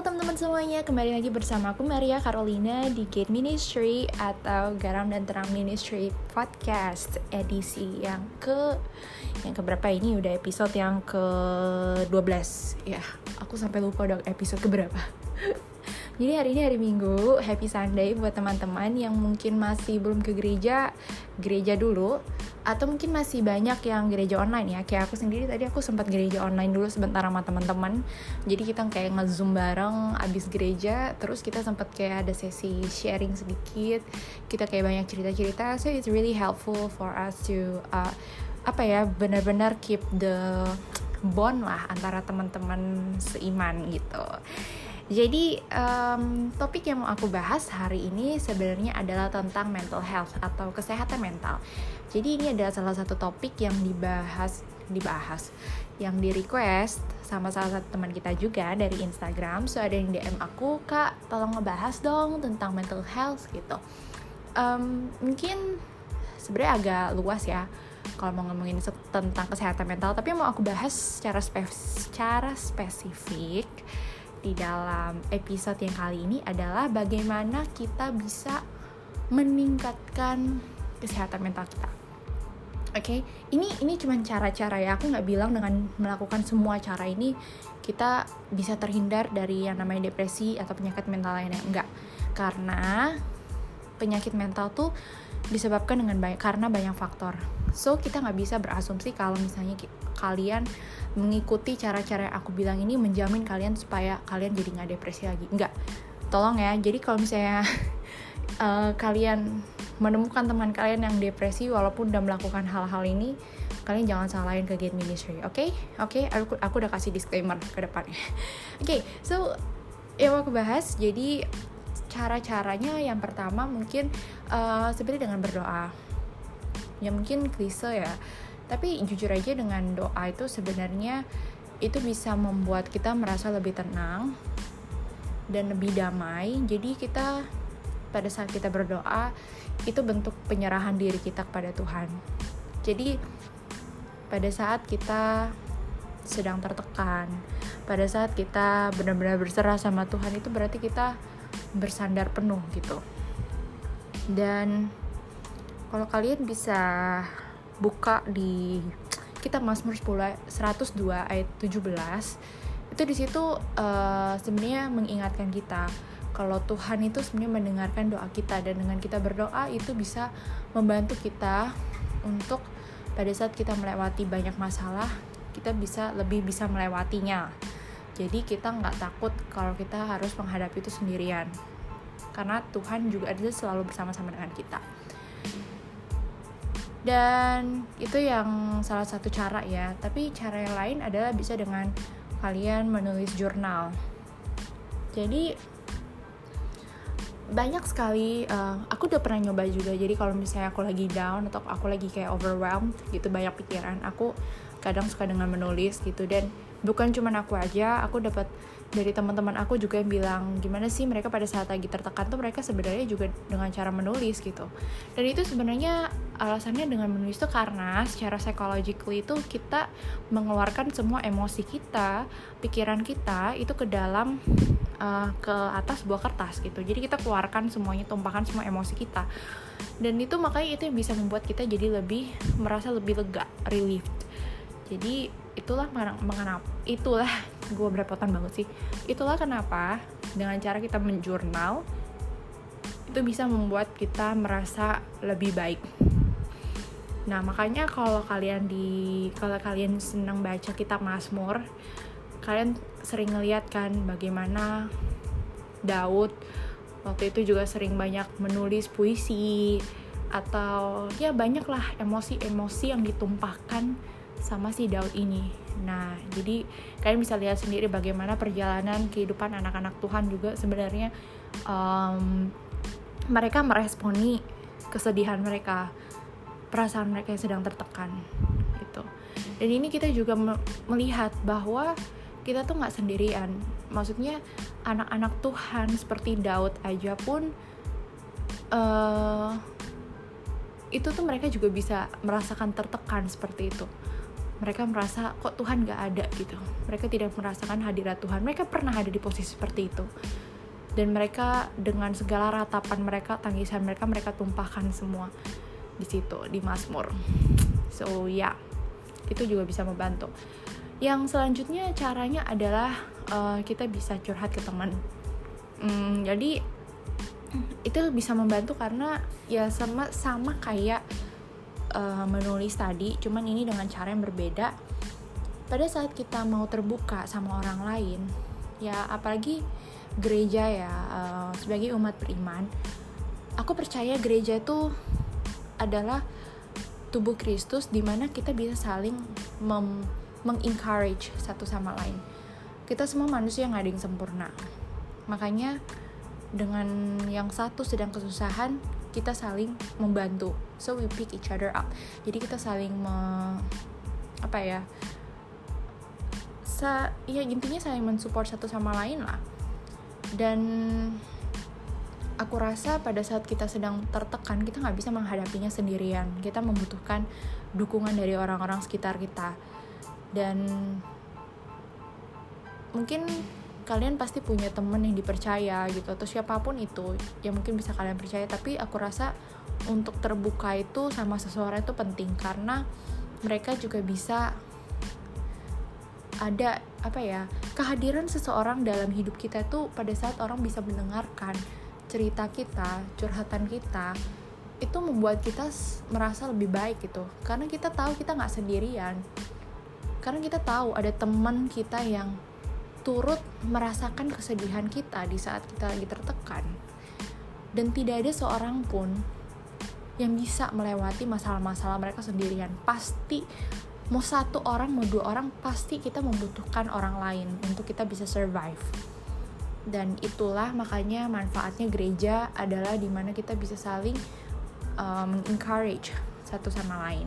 Halo teman-teman semuanya, kembali lagi bersama aku Maria Carolina di Gate Ministry atau Garam dan Terang Ministry Podcast edisi yang ke yang keberapa ini? Udah episode yang ke 12 ya aku sampai lupa udah episode keberapa. Jadi hari ini hari Minggu, happy Sunday buat teman-teman yang mungkin masih belum ke gereja, gereja dulu atau mungkin masih banyak yang gereja online ya. Kayak aku sendiri tadi aku sempat gereja online dulu sebentar sama teman-teman. Jadi kita kayak ngezoom bareng abis gereja. Terus kita sempat kayak ada sesi sharing sedikit. Kita kayak banyak cerita-cerita. So it's really helpful for us to uh, apa ya benar-benar keep the bond lah antara teman-teman seiman gitu jadi um, topik yang mau aku bahas hari ini sebenarnya adalah tentang mental health atau kesehatan mental. Jadi ini adalah salah satu topik yang dibahas dibahas yang di request sama salah satu teman kita juga dari Instagram. So ada yang DM aku kak, tolong ngebahas dong tentang mental health gitu. Um, mungkin sebenarnya agak luas ya kalau mau ngomongin tentang kesehatan mental, tapi mau aku bahas secara secara spesifik di dalam episode yang kali ini adalah bagaimana kita bisa meningkatkan kesehatan mental kita. Oke, okay? ini ini cuma cara-cara ya. Aku nggak bilang dengan melakukan semua cara ini kita bisa terhindar dari yang namanya depresi atau penyakit mental lainnya. Enggak, karena penyakit mental tuh disebabkan dengan banyak karena banyak faktor. So kita nggak bisa berasumsi kalau misalnya kalian mengikuti cara-cara yang aku bilang ini menjamin kalian supaya kalian jadi nggak depresi lagi nggak tolong ya jadi kalau misalnya uh, kalian menemukan teman kalian yang depresi walaupun udah melakukan hal-hal ini kalian jangan salahin ke Gate Ministry oke okay? oke okay? aku aku udah kasih disclaimer ke depannya oke okay, so yang aku bahas jadi cara-caranya yang pertama mungkin uh, seperti dengan berdoa ya mungkin klise ya. Tapi jujur aja dengan doa itu sebenarnya itu bisa membuat kita merasa lebih tenang dan lebih damai. Jadi kita pada saat kita berdoa itu bentuk penyerahan diri kita kepada Tuhan. Jadi pada saat kita sedang tertekan pada saat kita benar-benar berserah sama Tuhan itu berarti kita bersandar penuh gitu. Dan kalau kalian bisa buka di kita Mazmur 10 102 ayat 17 itu di situ uh, sebenarnya mengingatkan kita kalau Tuhan itu sebenarnya mendengarkan doa kita dan dengan kita berdoa itu bisa membantu kita untuk pada saat kita melewati banyak masalah kita bisa lebih bisa melewatinya. Jadi kita nggak takut kalau kita harus menghadapi itu sendirian. Karena Tuhan juga ada selalu bersama-sama dengan kita dan itu yang salah satu cara ya. Tapi cara yang lain adalah bisa dengan kalian menulis jurnal. Jadi banyak sekali uh, aku udah pernah nyoba juga. Jadi kalau misalnya aku lagi down atau aku lagi kayak overwhelmed gitu banyak pikiran aku kadang suka dengan menulis gitu. Dan bukan cuma aku aja aku dapat dari teman-teman aku juga yang bilang gimana sih mereka pada saat lagi tertekan tuh mereka sebenarnya juga dengan cara menulis gitu. Dan itu sebenarnya alasannya dengan menulis tuh karena secara psychologically itu kita mengeluarkan semua emosi kita pikiran kita itu ke dalam uh, ke atas sebuah kertas gitu. Jadi kita keluarkan semuanya tumpahkan semua emosi kita. Dan itu makanya itu yang bisa membuat kita jadi lebih merasa lebih lega relieved. Jadi itulah mengapa itulah gue berepotan banget sih. Itulah kenapa dengan cara kita menjurnal itu bisa membuat kita merasa lebih baik. Nah makanya kalau kalian di kalau kalian senang baca kitab Mazmur kalian sering ngeliat kan bagaimana Daud waktu itu juga sering banyak menulis puisi atau ya banyak lah emosi-emosi yang ditumpahkan sama si Daud ini. Nah, jadi kalian bisa lihat sendiri bagaimana perjalanan kehidupan anak-anak Tuhan juga sebenarnya um, mereka meresponi kesedihan mereka, perasaan mereka yang sedang tertekan gitu. Dan ini kita juga melihat bahwa kita tuh nggak sendirian. Maksudnya anak-anak Tuhan seperti Daud aja pun uh, itu tuh mereka juga bisa merasakan tertekan seperti itu mereka merasa kok Tuhan gak ada? gitu. Mereka tidak merasakan hadirat Tuhan. Mereka pernah ada di posisi seperti itu. Dan mereka dengan segala ratapan mereka tangisan mereka mereka tumpahkan semua di situ di Mazmur. So ya yeah, itu juga bisa membantu. Yang selanjutnya caranya adalah uh, kita bisa curhat ke teman. Hmm, jadi itu bisa membantu karena ya sama sama kayak uh, menulis tadi, cuman ini dengan cara yang berbeda. Pada saat kita mau terbuka sama orang lain, ya apalagi gereja ya uh, sebagai umat beriman, aku percaya gereja itu adalah tubuh Kristus di mana kita bisa saling mem mengencourage satu sama lain. Kita semua manusia yang ada yang sempurna. Makanya dengan yang satu sedang kesusahan, kita saling membantu. So we pick each other up. Jadi kita saling me, apa ya sa ya intinya saling mensupport satu sama lain lah. Dan aku rasa pada saat kita sedang tertekan kita nggak bisa menghadapinya sendirian. Kita membutuhkan dukungan dari orang-orang sekitar kita. Dan mungkin kalian pasti punya temen yang dipercaya gitu atau siapa pun itu yang mungkin bisa kalian percaya tapi aku rasa untuk terbuka itu sama seseorang itu penting karena mereka juga bisa ada apa ya kehadiran seseorang dalam hidup kita itu pada saat orang bisa mendengarkan cerita kita curhatan kita itu membuat kita merasa lebih baik gitu. Karena kita tahu kita nggak sendirian. Karena kita tahu ada teman kita yang turut merasakan kesedihan kita di saat kita lagi tertekan. Dan tidak ada seorang pun yang bisa melewati masalah-masalah mereka sendirian. Pasti mau satu orang, mau dua orang, pasti kita membutuhkan orang lain untuk kita bisa survive. Dan itulah makanya manfaatnya gereja adalah di mana kita bisa saling um, encourage satu sama lain.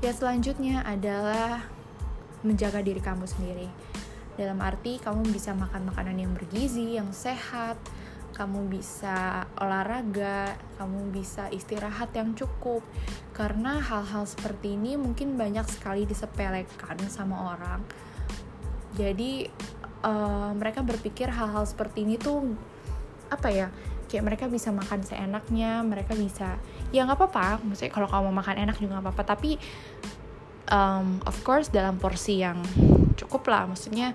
Ya selanjutnya adalah menjaga diri kamu sendiri. Dalam arti kamu bisa makan makanan yang bergizi, yang sehat, kamu bisa olahraga, kamu bisa istirahat yang cukup. Karena hal-hal seperti ini mungkin banyak sekali disepelekan sama orang. Jadi uh, mereka berpikir hal-hal seperti ini tuh apa ya? Kayak mereka bisa makan seenaknya, mereka bisa ya nggak apa-apa. Maksudnya kalau kamu makan enak juga nggak apa-apa. Tapi um, of course dalam porsi yang cukup lah. Maksudnya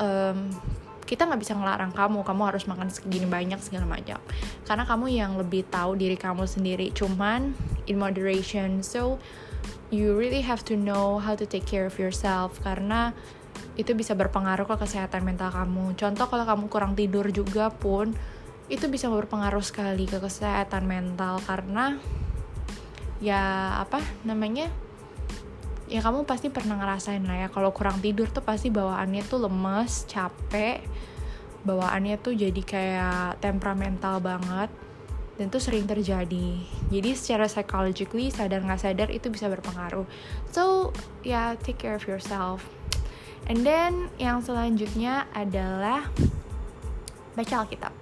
um, kita nggak bisa ngelarang kamu. Kamu harus makan segini banyak segala macam. Karena kamu yang lebih tahu diri kamu sendiri. Cuman in moderation. So you really have to know how to take care of yourself. Karena itu bisa berpengaruh ke kesehatan mental kamu. Contoh kalau kamu kurang tidur juga pun itu bisa berpengaruh sekali ke kesehatan mental. Karena ya apa namanya ya kamu pasti pernah ngerasain lah ya. Kalau kurang tidur tuh pasti bawaannya tuh lemes capek. Bawaannya tuh jadi kayak temperamental banget. Dan itu sering terjadi. Jadi secara psychologically sadar nggak sadar itu bisa berpengaruh. So ya yeah, take care of yourself. And then yang selanjutnya adalah baca Alkitab.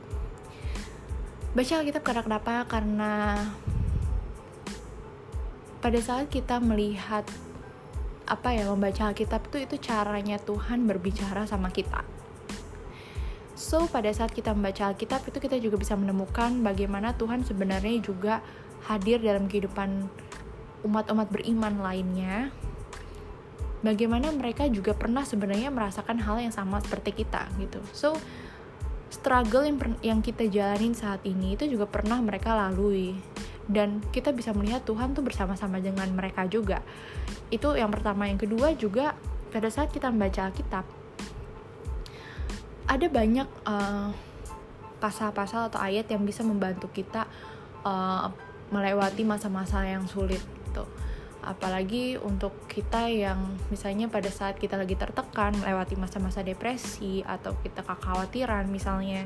Baca Alkitab karena kenapa? Karena pada saat kita melihat apa ya membaca Alkitab itu itu caranya Tuhan berbicara sama kita. So pada saat kita membaca Alkitab itu kita juga bisa menemukan bagaimana Tuhan sebenarnya juga hadir dalam kehidupan umat-umat beriman lainnya. Bagaimana mereka juga pernah sebenarnya merasakan hal yang sama seperti kita gitu. So struggle yang yang kita jalanin saat ini itu juga pernah mereka lalui dan kita bisa melihat Tuhan tuh bersama-sama dengan mereka juga. Itu yang pertama. Yang kedua juga pada saat kita membaca Alkitab ada banyak eh, pasal-pasal atau ayat yang bisa membantu kita uh, melewati masa-masa yang sulit gitu apalagi untuk kita yang misalnya pada saat kita lagi tertekan melewati masa-masa depresi atau kita kekhawatiran misalnya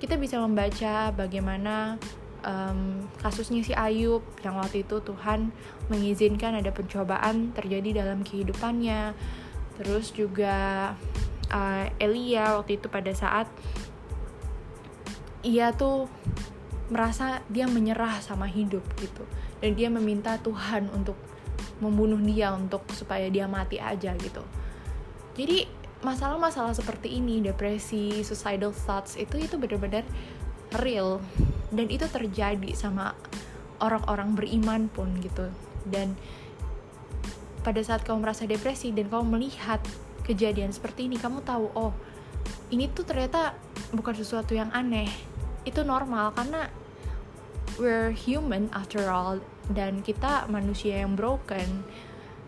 kita bisa membaca bagaimana um, kasusnya si Ayub yang waktu itu Tuhan mengizinkan ada pencobaan terjadi dalam kehidupannya. Terus juga uh, Elia waktu itu pada saat ia tuh merasa dia menyerah sama hidup gitu. Dan dia meminta Tuhan untuk membunuh dia untuk supaya dia mati aja gitu. Jadi masalah-masalah seperti ini depresi suicidal thoughts itu itu benar-benar real dan itu terjadi sama orang-orang beriman pun gitu. Dan pada saat kamu merasa depresi dan kamu melihat kejadian seperti ini kamu tahu oh ini tuh ternyata bukan sesuatu yang aneh. Itu normal karena we're human after all dan kita manusia yang broken.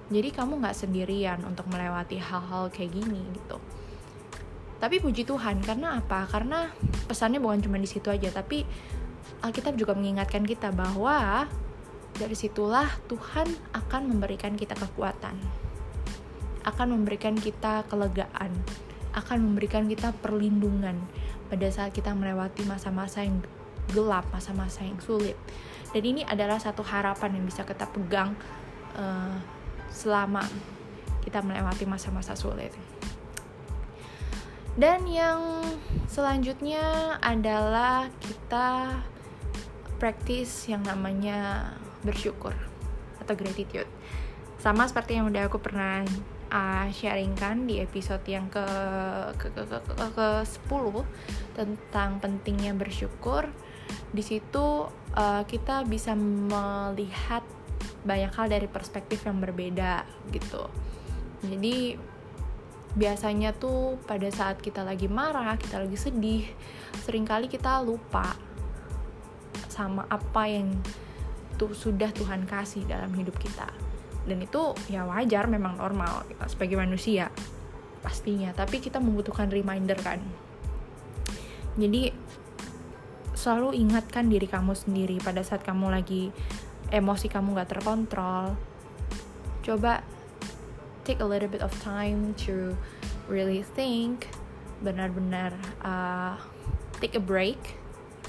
Jadi kamu nggak sendirian untuk melewati hal-hal kayak gini gitu. Tapi puji Tuhan karena apa? Karena pesannya bukan cuma di situ aja tapi Alkitab juga mengingatkan kita bahwa dari situlah Tuhan akan memberikan kita kekuatan akan memberikan kita kelegaan akan memberikan kita perlindungan pada saat kita melewati masa-masa yang gelap, masa-masa yang sulit. Dan ini adalah satu harapan yang bisa kita pegang uh, selama kita melewati masa-masa sulit. Dan yang selanjutnya adalah kita praktis yang namanya bersyukur atau gratitude. Sama seperti yang udah aku pernah uh, sharingkan di episode yang ke ke ke ke, ke, ke 10 tentang pentingnya bersyukur di situ uh, kita bisa melihat banyak hal dari perspektif yang berbeda gitu jadi biasanya tuh pada saat kita lagi marah kita lagi sedih sering kali kita lupa sama apa yang tuh sudah Tuhan kasih dalam hidup kita. Dan itu ya wajar memang normal sebagai manusia pastinya. Tapi kita membutuhkan reminder kan. Jadi selalu ingatkan diri kamu sendiri pada saat kamu lagi emosi kamu gak terkontrol coba take a little bit of time to really think benar-benar uh, take a break.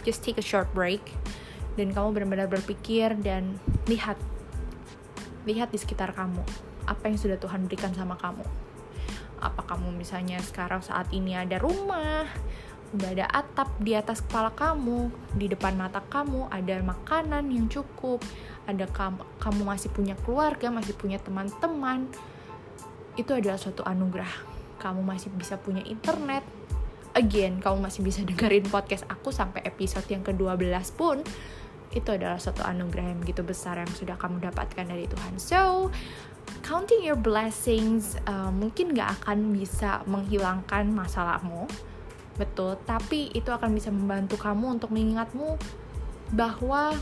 Just take a short break dan kamu benar-benar berpikir dan lihat lihat di sekitar kamu apa yang sudah Tuhan berikan sama kamu apa kamu misalnya sekarang saat ini ada rumah udah ada atap di atas kepala kamu, di depan mata kamu ada makanan yang cukup, ada kamu, kamu masih punya keluarga, masih punya teman-teman, itu adalah suatu anugerah. Kamu masih bisa punya internet. Again, kamu masih bisa dengerin podcast aku sampai episode yang ke-12 pun itu adalah suatu anugerah yang begitu besar yang sudah kamu dapatkan dari Tuhan. So, counting your blessings uh, mungkin gak akan bisa menghilangkan masalahmu, betul tapi itu akan bisa membantu kamu untuk mengingatmu bahwa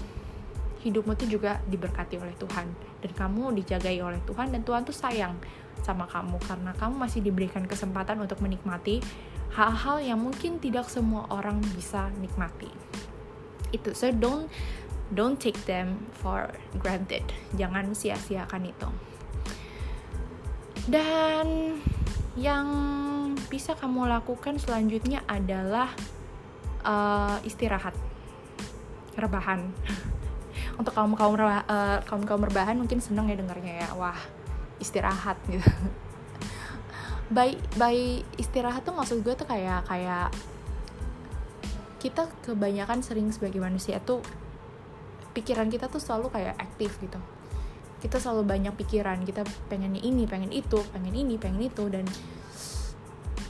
hidupmu itu juga diberkati oleh Tuhan dan kamu dijagai oleh Tuhan dan Tuhan tuh sayang sama kamu karena kamu masih diberikan kesempatan untuk menikmati hal-hal yang mungkin tidak semua orang bisa nikmati. Itu so don't don't take them for granted. Jangan sia-siakan itu. Dan yang bisa kamu lakukan selanjutnya adalah uh, istirahat. Rebahan. Untuk kaum kaum uh, kaum kaum rebahan mungkin seneng ya dengarnya ya. Wah istirahat gitu by by istirahat tuh maksud gue tuh kayak kayak kita kebanyakan sering sebagai manusia tuh pikiran kita tuh selalu kayak aktif gitu. Kita selalu banyak pikiran kita pengen ini pengen itu pengen ini pengen itu dan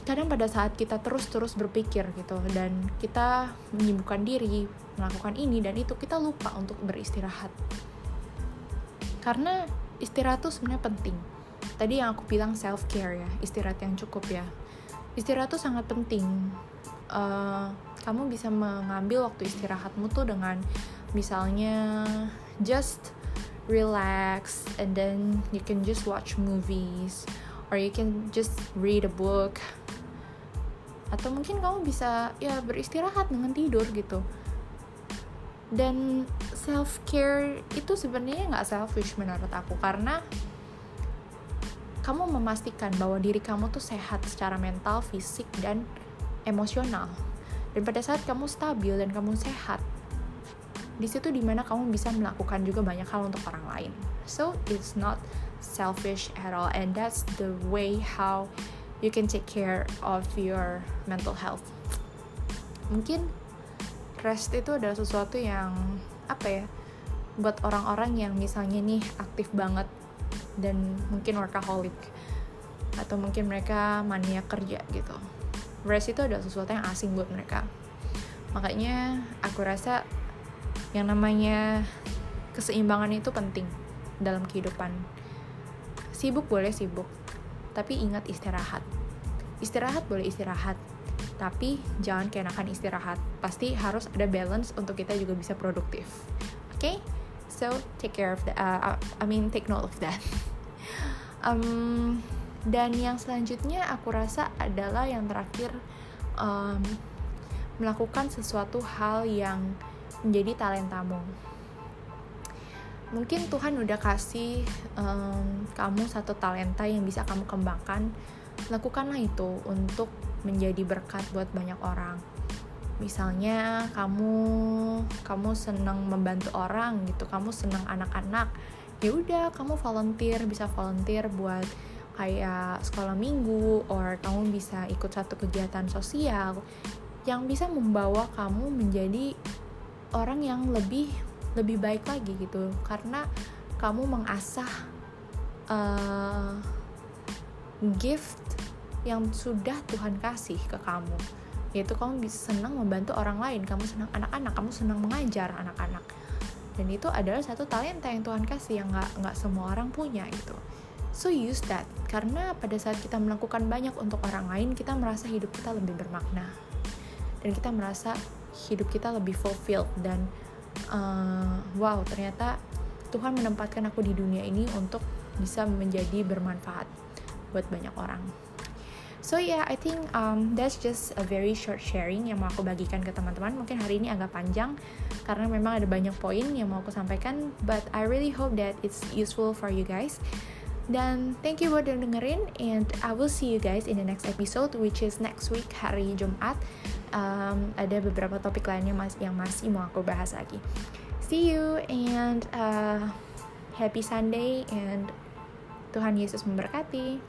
kadang pada saat kita terus-terus berpikir gitu dan kita menyibukkan diri melakukan ini dan itu kita lupa untuk beristirahat. Karena istirahat tuh sebenarnya penting tadi yang aku bilang self care ya istirahat yang cukup ya. Istirahat tuh sangat penting. Uh, kamu bisa mengambil waktu istirahatmu tuh dengan misalnya just relax and then you can just watch movies or you can just read a book. Atau mungkin kamu bisa ya beristirahat dengan tidur gitu. Dan self care itu sebenarnya nggak selfish menurut aku karena kamu memastikan bahwa diri kamu tuh sehat secara mental, fisik dan emosional. Dan pada saat kamu stabil dan kamu sehat, di situ di mana kamu bisa melakukan juga banyak hal untuk orang lain so it's not selfish at all and that's the way how you can take care of your mental health mungkin rest itu adalah sesuatu yang apa ya buat orang-orang yang misalnya nih aktif banget dan mungkin workaholic. Atau mungkin mereka mania kerja gitu. Rest itu adalah sesuatu yang asing buat mereka. Makanya aku rasa yang namanya keseimbangan itu penting dalam kehidupan. Sibuk boleh sibuk tapi ingat istirahat. Istirahat boleh istirahat tapi jangan keenakan istirahat. Pasti harus ada balance untuk kita juga bisa produktif. Oke? Okay? so take care of that uh, I mean take note of that um, dan yang selanjutnya aku rasa adalah yang terakhir um, melakukan sesuatu hal yang menjadi talentamu. Mungkin Tuhan udah kasih um, kamu satu talenta yang bisa kamu kembangkan. Lakukanlah itu untuk menjadi berkat buat banyak orang. Misalnya kamu kamu senang membantu orang gitu kamu senang anak-anak ya udah kamu volunteer bisa volunteer buat kayak sekolah minggu or kamu bisa ikut satu kegiatan sosial yang bisa membawa kamu menjadi orang yang lebih lebih baik lagi gitu. Karena kamu mengasah uh, gift yang sudah Tuhan kasih ke kamu. Yaitu kamu bisa senang membantu orang lain kamu senang anak-anak kamu senang mengajar anak-anak dan itu adalah satu talenta yang Tuhan kasih yang nggak nggak semua orang punya gitu so use that karena pada saat kita melakukan banyak untuk orang lain kita merasa hidup kita lebih bermakna dan kita merasa hidup kita lebih fulfilled dan uh, wow ternyata Tuhan menempatkan aku di dunia ini untuk bisa menjadi bermanfaat buat banyak orang. So yeah, I think um, that's just a very short sharing yang mau aku bagikan ke teman-teman. Mungkin hari ini agak panjang karena memang ada banyak poin yang mau aku sampaikan, but I really hope that it's useful for you guys. Dan thank you buat udah dengerin and I will see you guys in the next episode which is next week hari Jumat. Um, ada beberapa topik lainnya mas yang masih mau aku bahas lagi. See you and uh, happy Sunday and Tuhan Yesus memberkati.